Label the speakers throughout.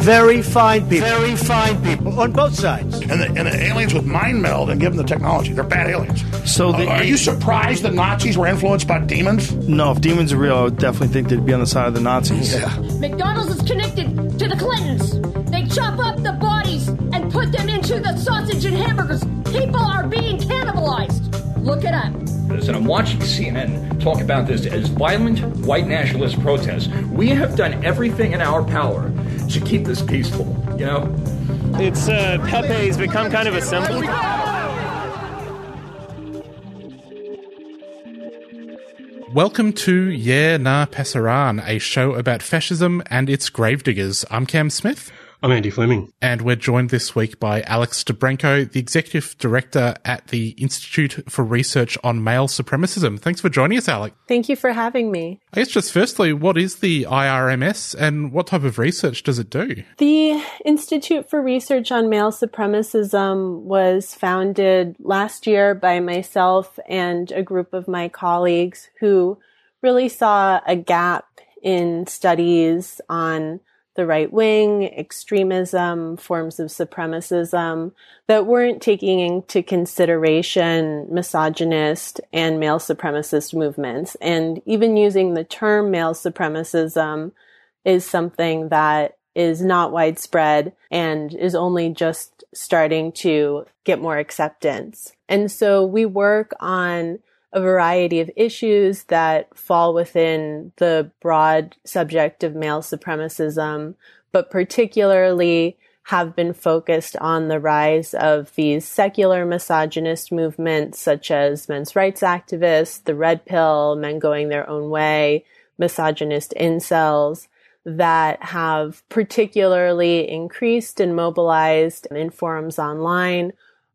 Speaker 1: very fine people.
Speaker 2: Very fine people.
Speaker 1: On both sides.
Speaker 3: And the, and the aliens with mind meld and give them the technology. They're bad aliens.
Speaker 2: So the,
Speaker 3: Uh, are you surprised the Nazis were influenced by demons?
Speaker 2: No, if demons are real, I would definitely think they'd be on the side of the Nazis.
Speaker 3: Yeah.
Speaker 4: McDonald's is connected to the Clintons. They chop up the bodies and put them into the sausage and hamburgers. People are being cannibalized. Look it up.
Speaker 5: this, and I'm watching CNN talk about this as violent white nationalist protests. We have done everything in our power to keep this peaceful, you know?
Speaker 6: It's uh, Pepe's become kind of a symbol.
Speaker 7: Welcome to Yeah Nah Pasaran, a show about fascism and its gravediggers. I'm Cam Smith.
Speaker 8: I'm Andy Fleming.
Speaker 7: And we're joined this week by Alex DiBranco, the Executive Director at the Institute for Research on Male Supremacism. Thanks for joining us, Alex.
Speaker 9: Thank you for having me.
Speaker 7: I guess just firstly, what is the IRMS and what type of research does it do?
Speaker 9: The Institute for Research on Male Supremacism was founded last year by myself and a group of my colleagues who really saw a gap in studies on the right wing, extremism, forms of supremacism that weren't taking into consideration misogynist and male supremacist movements. And even using the term male supremacism is something that is not widespread and is only just starting to get more acceptance. And so we work on a variety of issues that fall within the broad subject of male supremacism, but particularly have been focused on the rise of these secular misogynist movements such as men's rights activists, the red pill, men going their own way, misogynist incels that have particularly increased and mobilized in forums online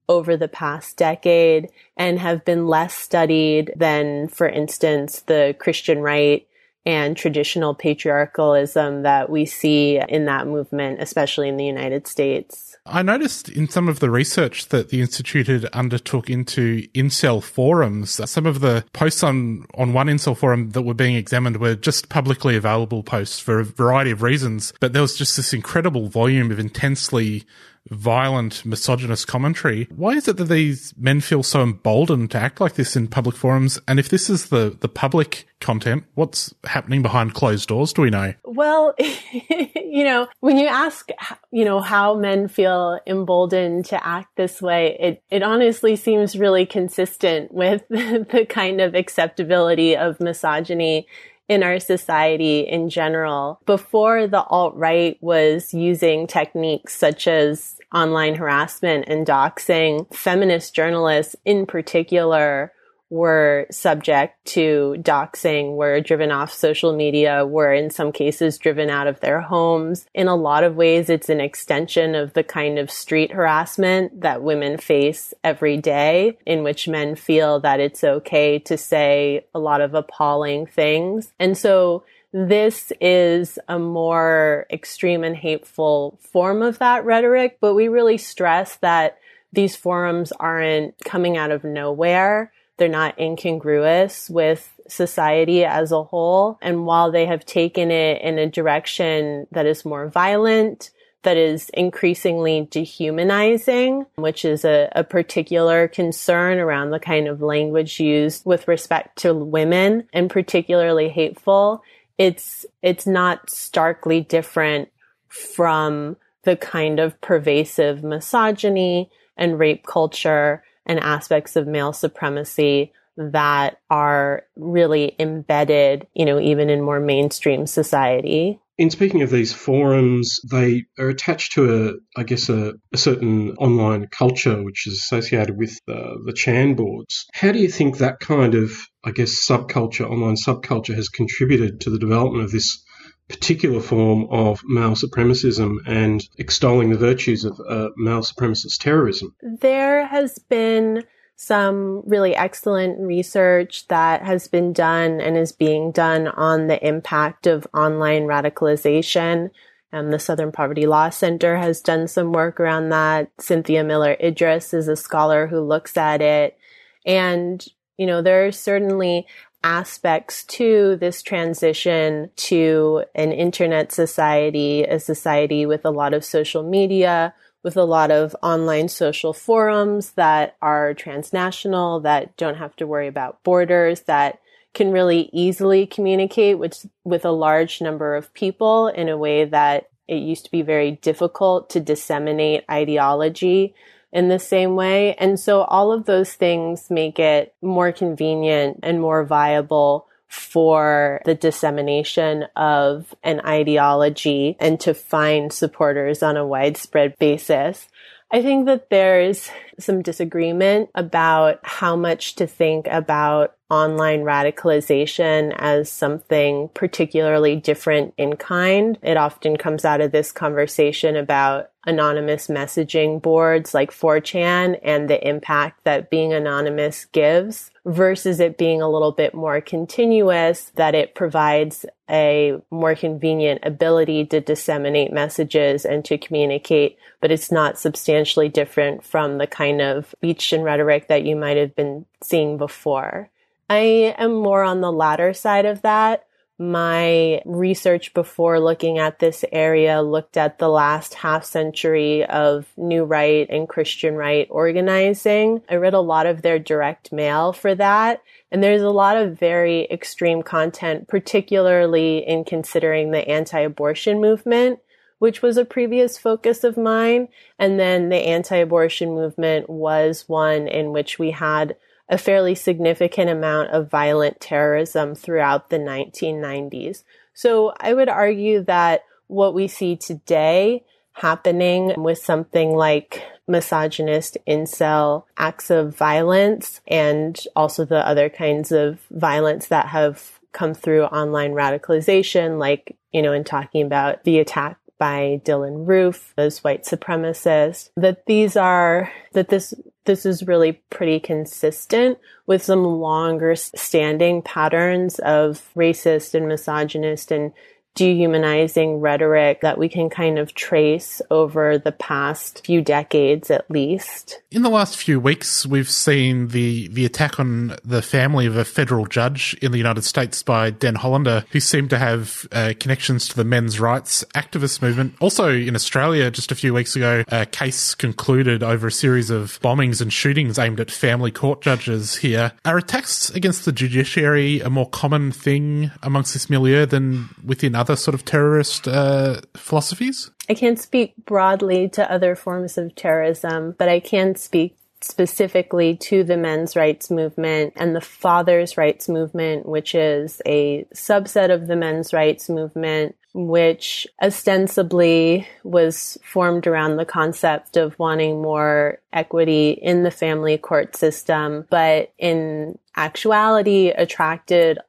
Speaker 9: over the past decade and have been less studied than, for instance, the Christian right and traditional patriarchalism that we see in that movement, especially in the United States.
Speaker 7: I noticed in some of the research that the Institute had undertook into incel forums, some of the posts on, on one incel forum that were being examined were just publicly available posts for a variety of reasons, but there was just this incredible volume of intensely violent misogynist commentary. Why is it that these men feel so emboldened to act like this in public forums? And if this is the, the public content, what's happening behind closed doors? Do we know?
Speaker 9: Well, you know, when you ask, you know, how men feel emboldened to act this way, it, it honestly seems really consistent with the kind of acceptability of misogyny in our society in general. Before the alt-right was using techniques such as online harassment and doxing, feminist journalists in particular were subject to doxing, were driven off social media, were in some cases driven out of their homes. In a lot of ways, it's an extension of the kind of street harassment that women face every day, in which men feel that it's okay to say a lot of appalling things. And so this is a more extreme and hateful form of that rhetoric, but we really stress that these forums aren't coming out of nowhere. They're not incongruous with society as a whole. And while they have taken it in a direction that is more violent, that is increasingly dehumanizing, which is a, a, particular concern around the kind of language used with respect to women and particularly hateful. It's, it's not starkly different from the kind of pervasive misogyny and rape culture and aspects of male supremacy that are really embedded, you know, even in more mainstream society.
Speaker 8: In speaking of these forums, they are attached to a, I guess, a, a certain online culture which is associated with uh, the Chan boards. How do you think that kind of, I guess, subculture, online subculture, has contributed to the development of this particular form of male supremacism and extolling the virtues of uh, male supremacist terrorism.
Speaker 9: There has been some really excellent research that has been done and is being done on the impact of online radicalization. Um, the Southern Poverty Law Center has done some work around that. Cynthia Miller Idriss is a scholar who looks at it. And, you know, there are certainly aspects to this transition to an internet society, a society with a lot of social media, with a lot of online social forums that are transnational, that don't have to worry about borders, that can really easily communicate with, with a large number of people in a way that it used to be very difficult to disseminate ideology in the same way. And so all of those things make it more convenient and more viable for the dissemination of an ideology and to find supporters on a widespread basis. I think that there's some disagreement about how much to think about online radicalization as something particularly different in kind. It often comes out of this conversation about anonymous messaging boards like 4chan and the impact that being anonymous gives versus it being a little bit more continuous, that it provides a more convenient ability to disseminate messages and to communicate, but it's not substantially different from the kind of speech and rhetoric that you might have been seeing before. I am more on the latter side of that. My research before looking at this area looked at the last half century of New Right and Christian Right organizing. I read a lot of their direct mail for that. And there's a lot of very extreme content, particularly in considering the anti-abortion movement, which was a previous focus of mine. And then the anti-abortion movement was one in which we had a fairly significant amount of violent terrorism throughout the 1990s. So I would argue that what we see today happening with something like misogynist incel acts of violence and also the other kinds of violence that have come through online radicalization, like, you know, in talking about the attack by Dylann Roof, those white supremacists, that these are, that this this is really pretty consistent with some longer standing patterns of racist and misogynist and dehumanizing rhetoric that we can kind of trace over the past few decades at least.
Speaker 7: In the last few weeks, we've seen the, the attack on the family of a federal judge in the United States by Den Hollander, who seemed to have uh, connections to the men's rights activist movement. Also in Australia, just a few weeks ago, a case concluded over a series of bombings and shootings aimed at family court judges here. Are attacks against the judiciary a more common thing amongst this milieu than within other other sort of terrorist uh, philosophies?
Speaker 9: I can't speak broadly to other forms of terrorism, but I can speak specifically to the men's rights movement and the fathers' rights movement, which is a subset of the men's rights movement, which ostensibly was formed around the concept of wanting more equity in the family court system, but in actuality attracted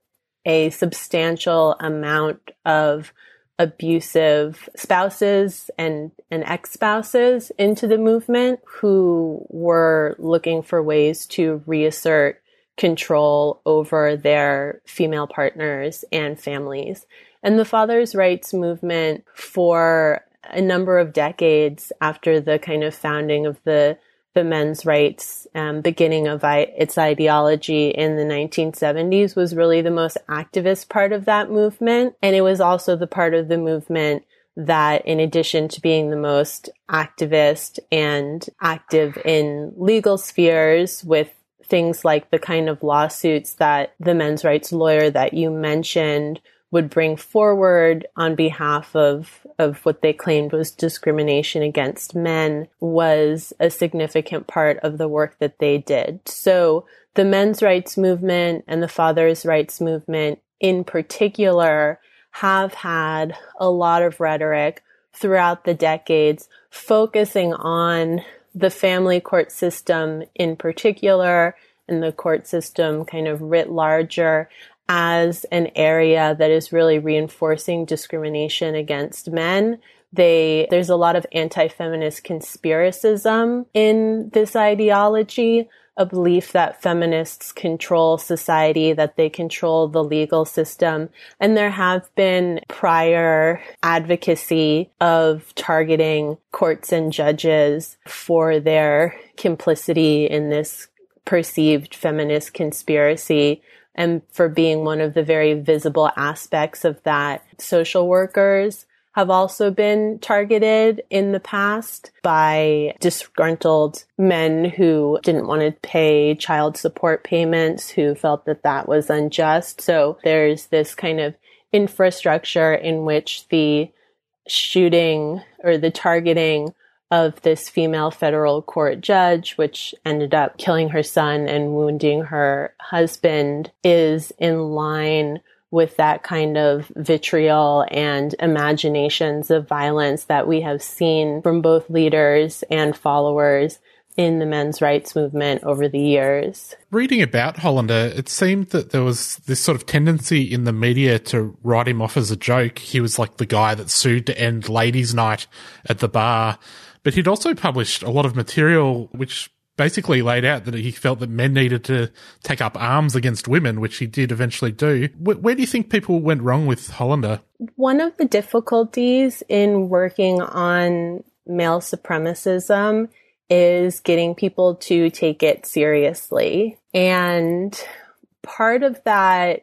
Speaker 9: a substantial amount of abusive spouses and, and ex-spouses into the movement who were looking for ways to reassert control over their female partners and families. And the fathers' rights movement for a number of decades after the kind of founding of the the men's rights um, beginning of I- its ideology in the 1970s was really the most activist part of that movement. And it was also the part of the movement that in addition to being the most activist and active in legal spheres with things like the kind of lawsuits that the men's rights lawyer that you mentioned would bring forward on behalf of, of what they claimed was discrimination against men was a significant part of the work that they did. So the men's rights movement and the fathers' rights movement in particular have had a lot of rhetoric throughout the decades focusing on the family court system in particular and the court system kind of writ larger as an area that is really reinforcing discrimination against men. They, there's a lot of anti-feminist conspiracism in this ideology, a belief that feminists control society, that they control the legal system. And there have been prior advocacy of targeting courts and judges for their complicity in this perceived feminist conspiracy and for being one of the very visible aspects of that. Social workers have also been targeted in the past by disgruntled men who didn't want to pay child support payments, who felt that that was unjust. So there's this kind of infrastructure in which the shooting or the targeting of this female federal court judge, which ended up killing her son and wounding her husband, is in line with that kind of vitriol and imaginations of violence that we have seen from both leaders and followers in the men's rights movement over the years.
Speaker 7: Reading about Hollander, it seemed that there was this sort of tendency in the media to write him off as a joke. He was like the guy that sued to end ladies' night at the bar. But he'd also published a lot of material which basically laid out that he felt that men needed to take up arms against women, which he did eventually do. Where, where do you think people went wrong with Hollander?
Speaker 9: One of the difficulties in working on male supremacism is getting people to take it seriously. And part of that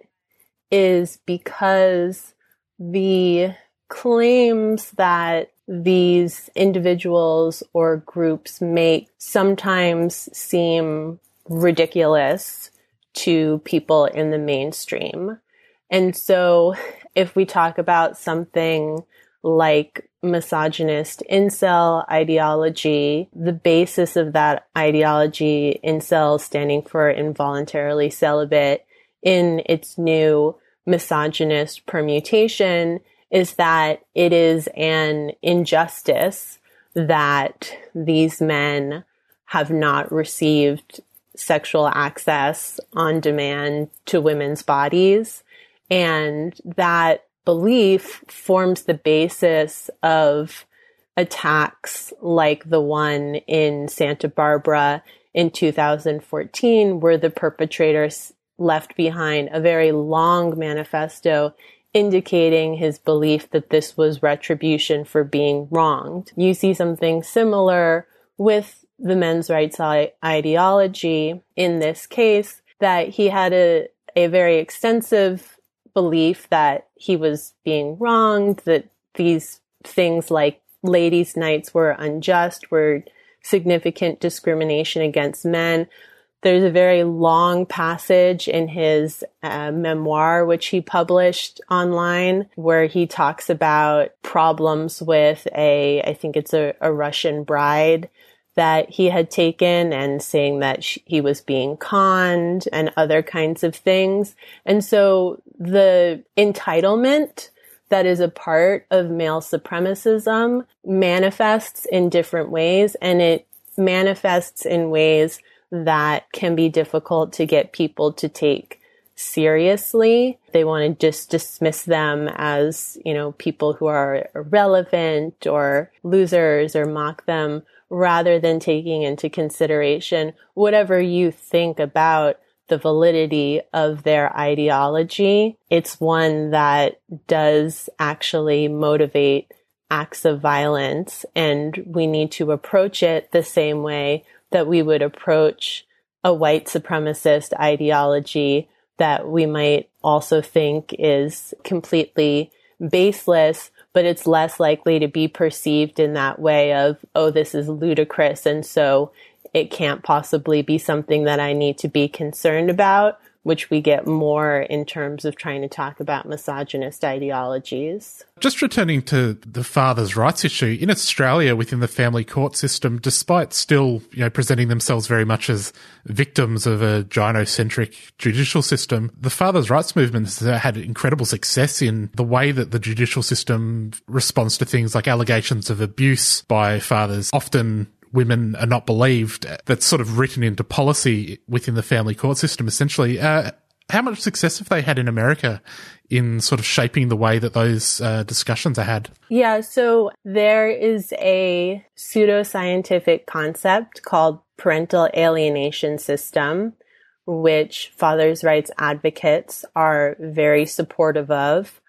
Speaker 9: is because the claims that these individuals or groups make sometimes seem ridiculous to people in the mainstream. And so if we talk about something like misogynist incel ideology, the basis of that ideology, incel standing for involuntarily celibate, in its new misogynist permutation is that it is an injustice that these men have not received sexual access on demand to women's bodies. And that belief forms the basis of attacks like the one in Santa Barbara in 2014, where the perpetrators left behind a very long manifesto indicating his belief that this was retribution for being wronged. You see something similar with the men's rights ideology in this case that he had a, a very extensive belief that he was being wronged, that these things like ladies' nights were unjust, were significant discrimination against men, there's a very long passage in his uh, memoir, which he published online, where he talks about problems with a, I think it's a, a Russian bride that he had taken and saying that she, he was being conned and other kinds of things. And so the entitlement that is a part of male supremacism manifests in different ways and it manifests in ways that can be difficult to get people to take seriously. They want to just dismiss them as, you know, people who are irrelevant or losers or mock them rather than taking into consideration whatever you think about the validity of their ideology. It's one that does actually motivate acts of violence and we need to approach it the same way that we would approach a white supremacist ideology that we might also think is completely baseless, but it's less likely to be perceived in that way of, oh, this is ludicrous. And so it can't possibly be something that I need to be concerned about which we get more in terms of trying to talk about misogynist ideologies.
Speaker 7: Just returning to the father's rights issue, in Australia within the family court system, despite still, you know, presenting themselves very much as victims of a gynocentric judicial system, the father's rights movement has had incredible success in the way that the judicial system responds to things like allegations of abuse by fathers, often women are not believed. That's sort of written into policy within the family court system, essentially. Uh, How much success have they had in America in sort of shaping the way that those uh, discussions are had?
Speaker 9: Yeah, so there is a pseudoscientific concept called parental alienation system, which fathers' rights advocates are very supportive of.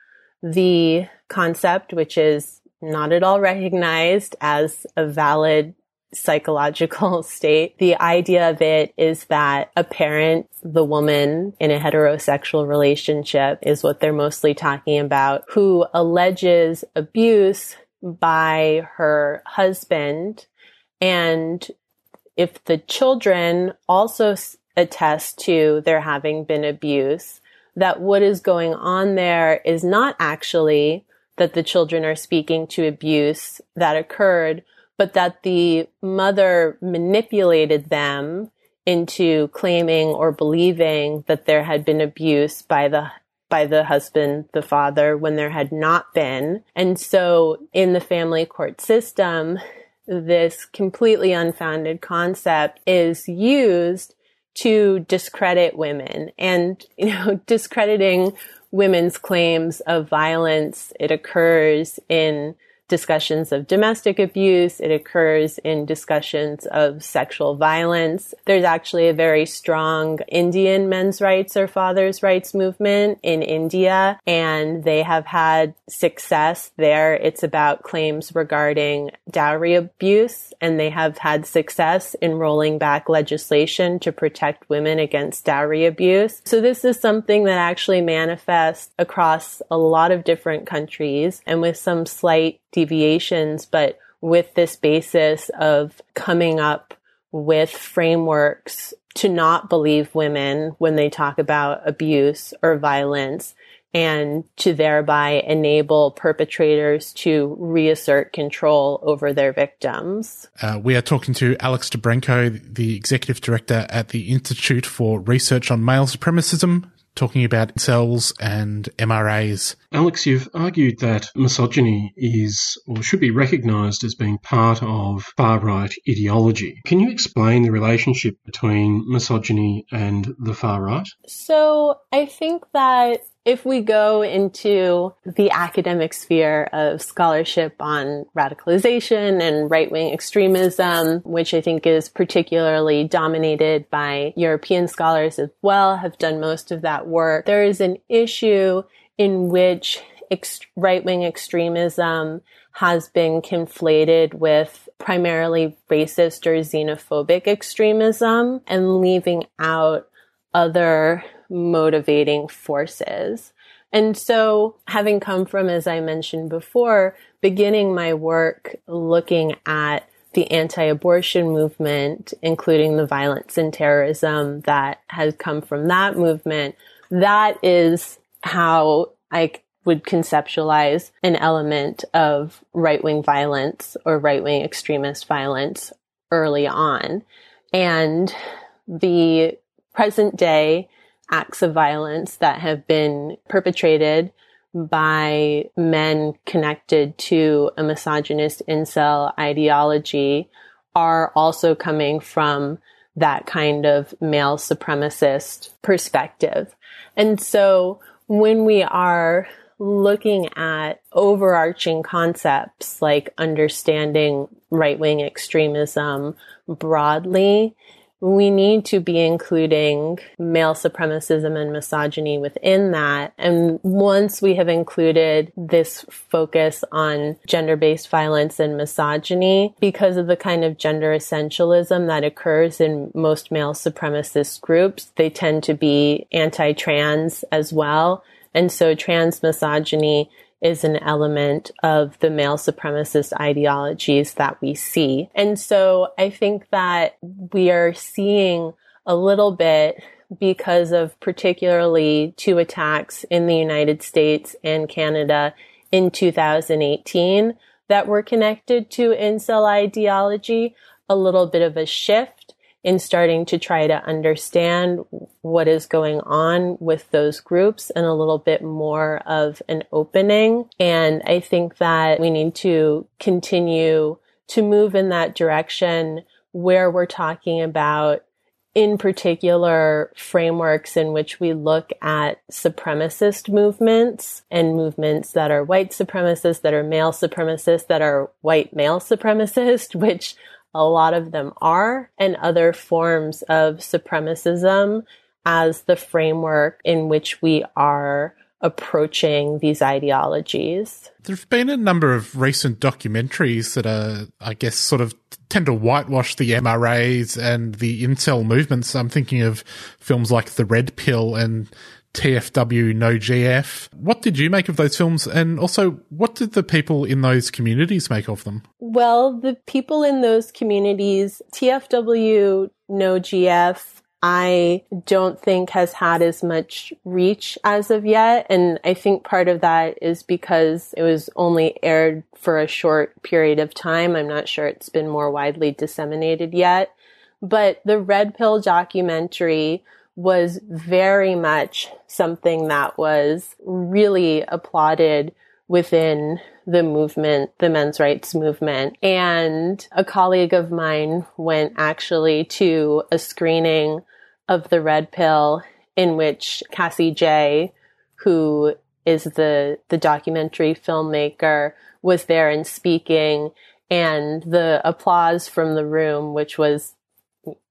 Speaker 9: The concept, which is not at all recognized as a valid psychological state. The idea of it is that a parent, the woman in a heterosexual relationship is what they're mostly talking about, who alleges abuse by her husband. And if the children also attest to there having been abuse, that what is going on there is not actually that the children are speaking to abuse that occurred, but that the mother manipulated them into claiming or believing that there had been abuse by the by the husband, the father, when there had not been. And so in the family court system, this completely unfounded concept is used to discredit women and, you know, discrediting women's claims of violence. It occurs in discussions of domestic abuse. It occurs in discussions of sexual violence. There's actually a very strong Indian men's rights or fathers' rights movement in India, and they have had success there. It's about claims regarding dowry abuse, and they have had success in rolling back legislation to protect women against dowry abuse. So this is something that actually manifests across a lot of different countries and with some slight deviations, but with this basis of coming up with frameworks to not believe women when they talk about abuse or violence and to thereby enable perpetrators to reassert control over their victims.
Speaker 7: Uh, we are talking to Alex DiBranco, the executive director at the Institute for Research on Male Supremacism, talking about cells and MRAs.
Speaker 8: Alex, you've argued that misogyny is or should be recognised as being part of far right ideology. Can you explain the relationship between misogyny and the far right?
Speaker 9: So I think that if we go into the academic sphere of scholarship on radicalization and right wing extremism, which I think is particularly dominated by European scholars as well, have done most of that work, there is an issue in which right wing extremism has been conflated with primarily racist or xenophobic extremism and leaving out other motivating forces. And so, having come from, as I mentioned before, beginning my work looking at the anti abortion movement, including the violence and terrorism that has come from that movement, that is how I would conceptualize an element of right wing violence or right wing extremist violence early on. And the present day acts of violence that have been perpetrated by men connected to a misogynist incel ideology are also coming from that kind of male supremacist perspective. And so when we are looking at overarching concepts like understanding right wing extremism broadly, we need to be including male supremacism and misogyny within that. And once we have included this focus on gender based violence and misogyny, because of the kind of gender essentialism that occurs in most male supremacist groups, they tend to be anti trans as well. And so trans misogyny is an element of the male supremacist ideologies that we see. And so I think that we are seeing a little bit because of particularly two attacks in the United States and Canada in 2018 that were connected to incel ideology, a little bit of a shift in starting to try to understand what is going on with those groups and a little bit more of an opening. And I think that we need to continue to move in that direction where we're talking about in particular frameworks in which we look at supremacist movements and movements that are white supremacist, that are male supremacist, that are white male supremacist, which a lot of them are, and other forms of supremacism as the framework in which we are approaching these ideologies.
Speaker 7: There have been a number of recent documentaries that are, I guess, sort of tend to whitewash the MRAs and the incel movements. I'm thinking of films like The Red Pill and TFW No GF. What did you make of those films? And also, what did the people in those communities make of them?
Speaker 9: Well, the people in those communities, TFW No GF, I don't think has had as much reach as of yet. And I think part of that is because it was only aired for a short period of time. I'm not sure it's been more widely disseminated yet. But the Red Pill documentary was very much something that was really applauded within the movement, the men's rights movement. And a colleague of mine went actually to a screening of the red pill in which Cassie Jaye, who is the the documentary filmmaker, was there and speaking, and the applause from the room, which was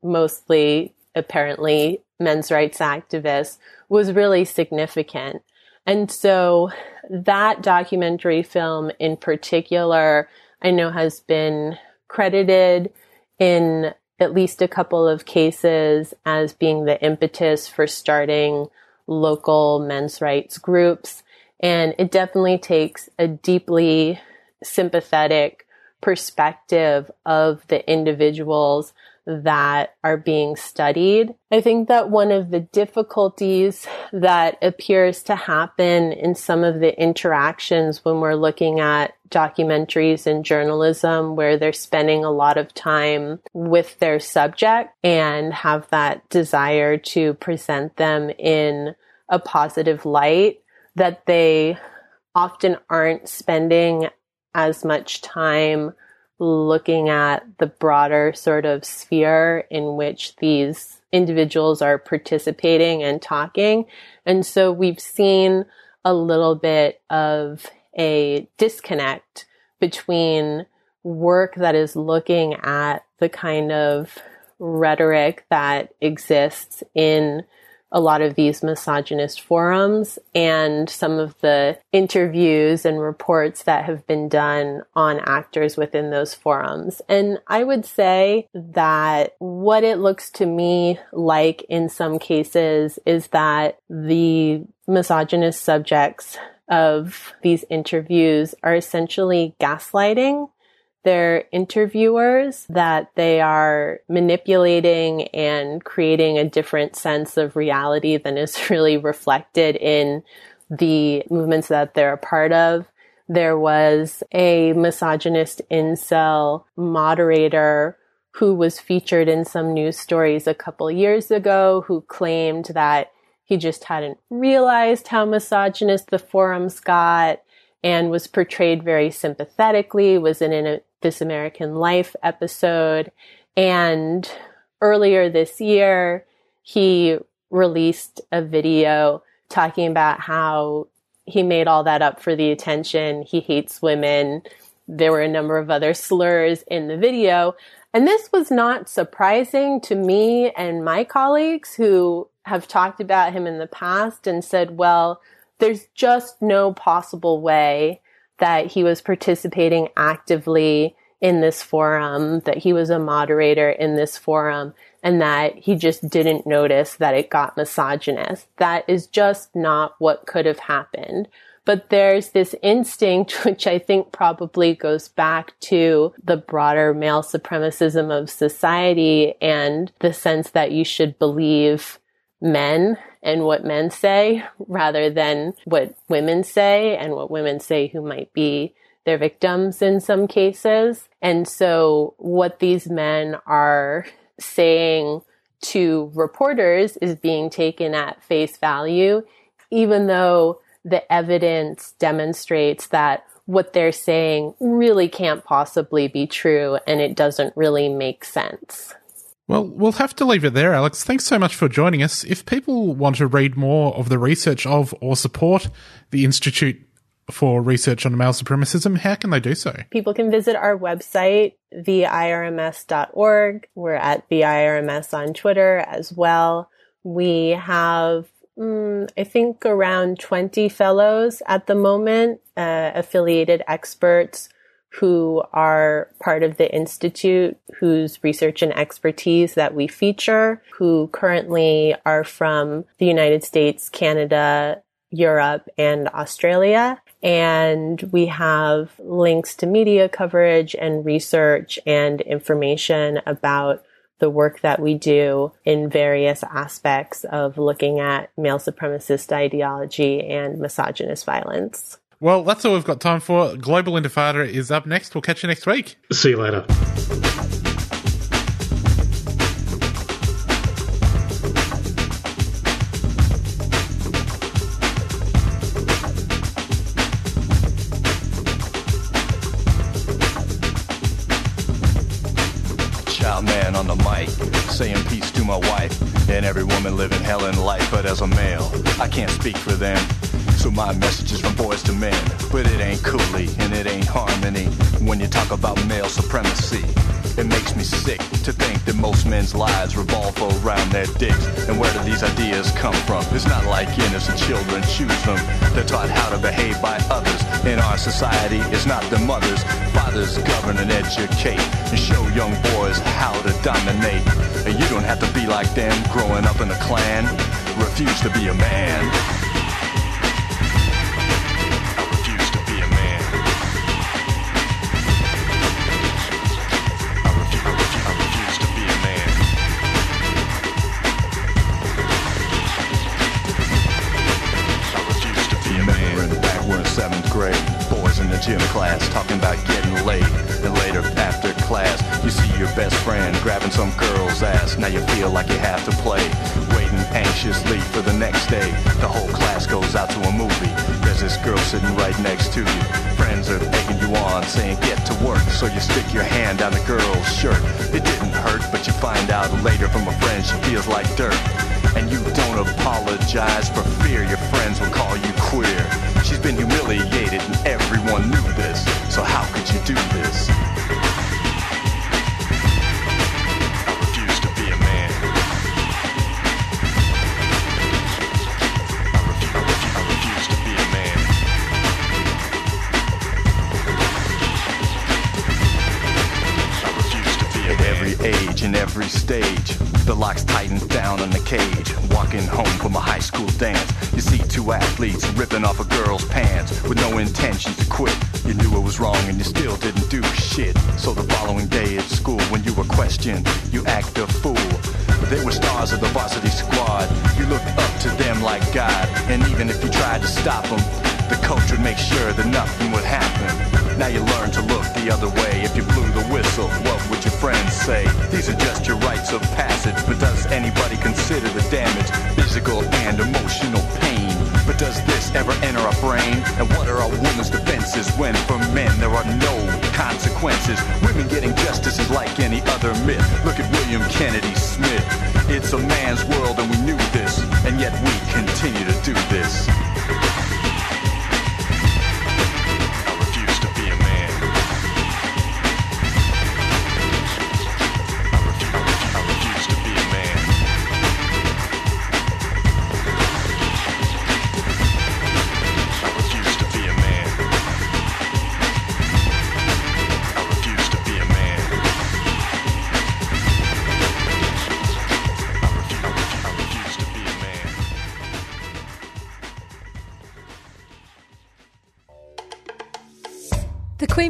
Speaker 9: mostly apparently men's rights activists, was really significant. And so that documentary film in particular, I know has been credited in at least a couple of cases as being the impetus for starting local men's rights groups. And it definitely takes a deeply sympathetic perspective of the individuals that are being studied. I think that one of the difficulties that appears to happen in some of the interactions when we're looking at documentaries and journalism where they're spending a lot of time with their subject and have that desire to present them in a positive light that they often aren't spending as much time looking at the broader sort of sphere in which these individuals are participating and talking. And so we've seen a little bit of a disconnect between work that is looking at the kind of rhetoric that exists in a lot of these misogynist forums and some of the interviews and reports that have been done on actors within those forums. And I would say that what it looks to me like in some cases is that the misogynist subjects of these interviews are essentially gaslighting their interviewers that they are manipulating and creating a different sense of reality than is really reflected in the movements that they're a part of. There was a misogynist incel moderator who was featured in some news stories a couple years ago who claimed that he just hadn't realized how misogynist the forums got and was portrayed very sympathetically, was in a This American Life episode. And earlier this year, he released a video talking about how he made all that up for the attention. He hates women. There were a number of other slurs in the video. And this was not surprising to me and my colleagues who have talked about him in the past and said, well, there's just no possible way that he was participating actively in this forum, that he was a moderator in this forum, and that he just didn't notice that it got misogynist. That is just not what could have happened. But there's this instinct, which I think probably goes back to the broader male supremacism of society and the sense that you should believe men and what men say rather than what women say and what women say who might be their victims in some cases. And so what these men are saying to reporters is being taken at face value, even though the evidence demonstrates that what they're saying really can't possibly be true and it doesn't really make sense.
Speaker 7: Well, we'll have to leave it there, Alex. Thanks so much for joining us. If people want to read more of the research of or support the Institute for Research on Male Supremacism, how can they do so?
Speaker 9: People can visit our website, theirms.org. We're at theirms on Twitter as well. We have, mm, I think, around 20 fellows at the moment, uh, affiliated experts who are part of the Institute, whose research and expertise that we feature, who currently are from the United States, Canada, Europe, and Australia. And we have links to media coverage and research and information about the work that we do in various aspects of looking at male supremacist ideology and misogynist violence.
Speaker 7: Well, that's all we've got time for. Global Intifada is up next. We'll catch you next week.
Speaker 8: See you later.
Speaker 10: Child on the mic, saying peace to my wife and every woman living hell in life. But as a male, I can't speak for them. So my message is from boys to men. But it ain't coolie and it ain't harmony when you talk about male supremacy. It makes me sick to think that most men's lives revolve around their dicks. And where do these ideas come from? It's not like innocent children choose them. They're taught how to behave by others. In our society, it's not the mothers. Fathers govern and educate and show young boys how to dominate. And you don't have to be like them growing up in a clan. Refuse to be a man. Ass. Now you feel like you have to play. Waiting anxiously for the next day. The whole class goes out to a movie. There's this girl sitting right next to you. Friends are egging you on, saying get to work. So you stick your hand down the girl's shirt. It didn't hurt, but you find out later from a friend she feels like dirt. And you don't apologize for fear your friends will call you queer. She's been humiliated and everyone knew this. So how could you do this? Every stage, the locks tightened down on the cage. Walking home from a high school dance, you see two athletes ripping off a girl's pants with no intention to quit. You knew it was wrong and you still didn't do shit. So the following day at school, when you were questioned, you act a fool. They were stars of the varsity squad. You looked up to them like God, and even if you tried to stop them, the coach would make sure that nothing would happen. Now you learn to look the other way. If you blew the whistle, what would your friends say? These are just your rites of passage, but does anybody consider the damage, physical and emotional pain? But does this ever enter our brain? And what are our women's defenses when for men there are no consequences? Women getting justice is like any other myth. Look at William Kennedy Smith. It's a man's world and we knew this, and yet we continue to do this.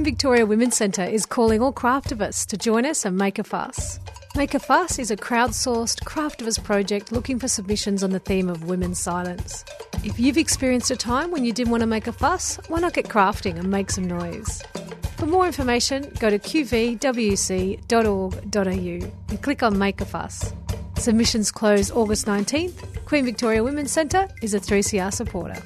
Speaker 11: Queen Victoria Women's Centre is calling all craftivists to join us and make a fuss. Make a Fuss is a crowdsourced craftivist project looking for submissions on the theme of women's silence. If you've experienced a time when you didn't want to make a fuss, why not get crafting and make some noise? For more information, go to qvwc.org.au and click on Make a Fuss. Submissions close August 19th. Queen Victoria Women's Centre is a 3CR supporter.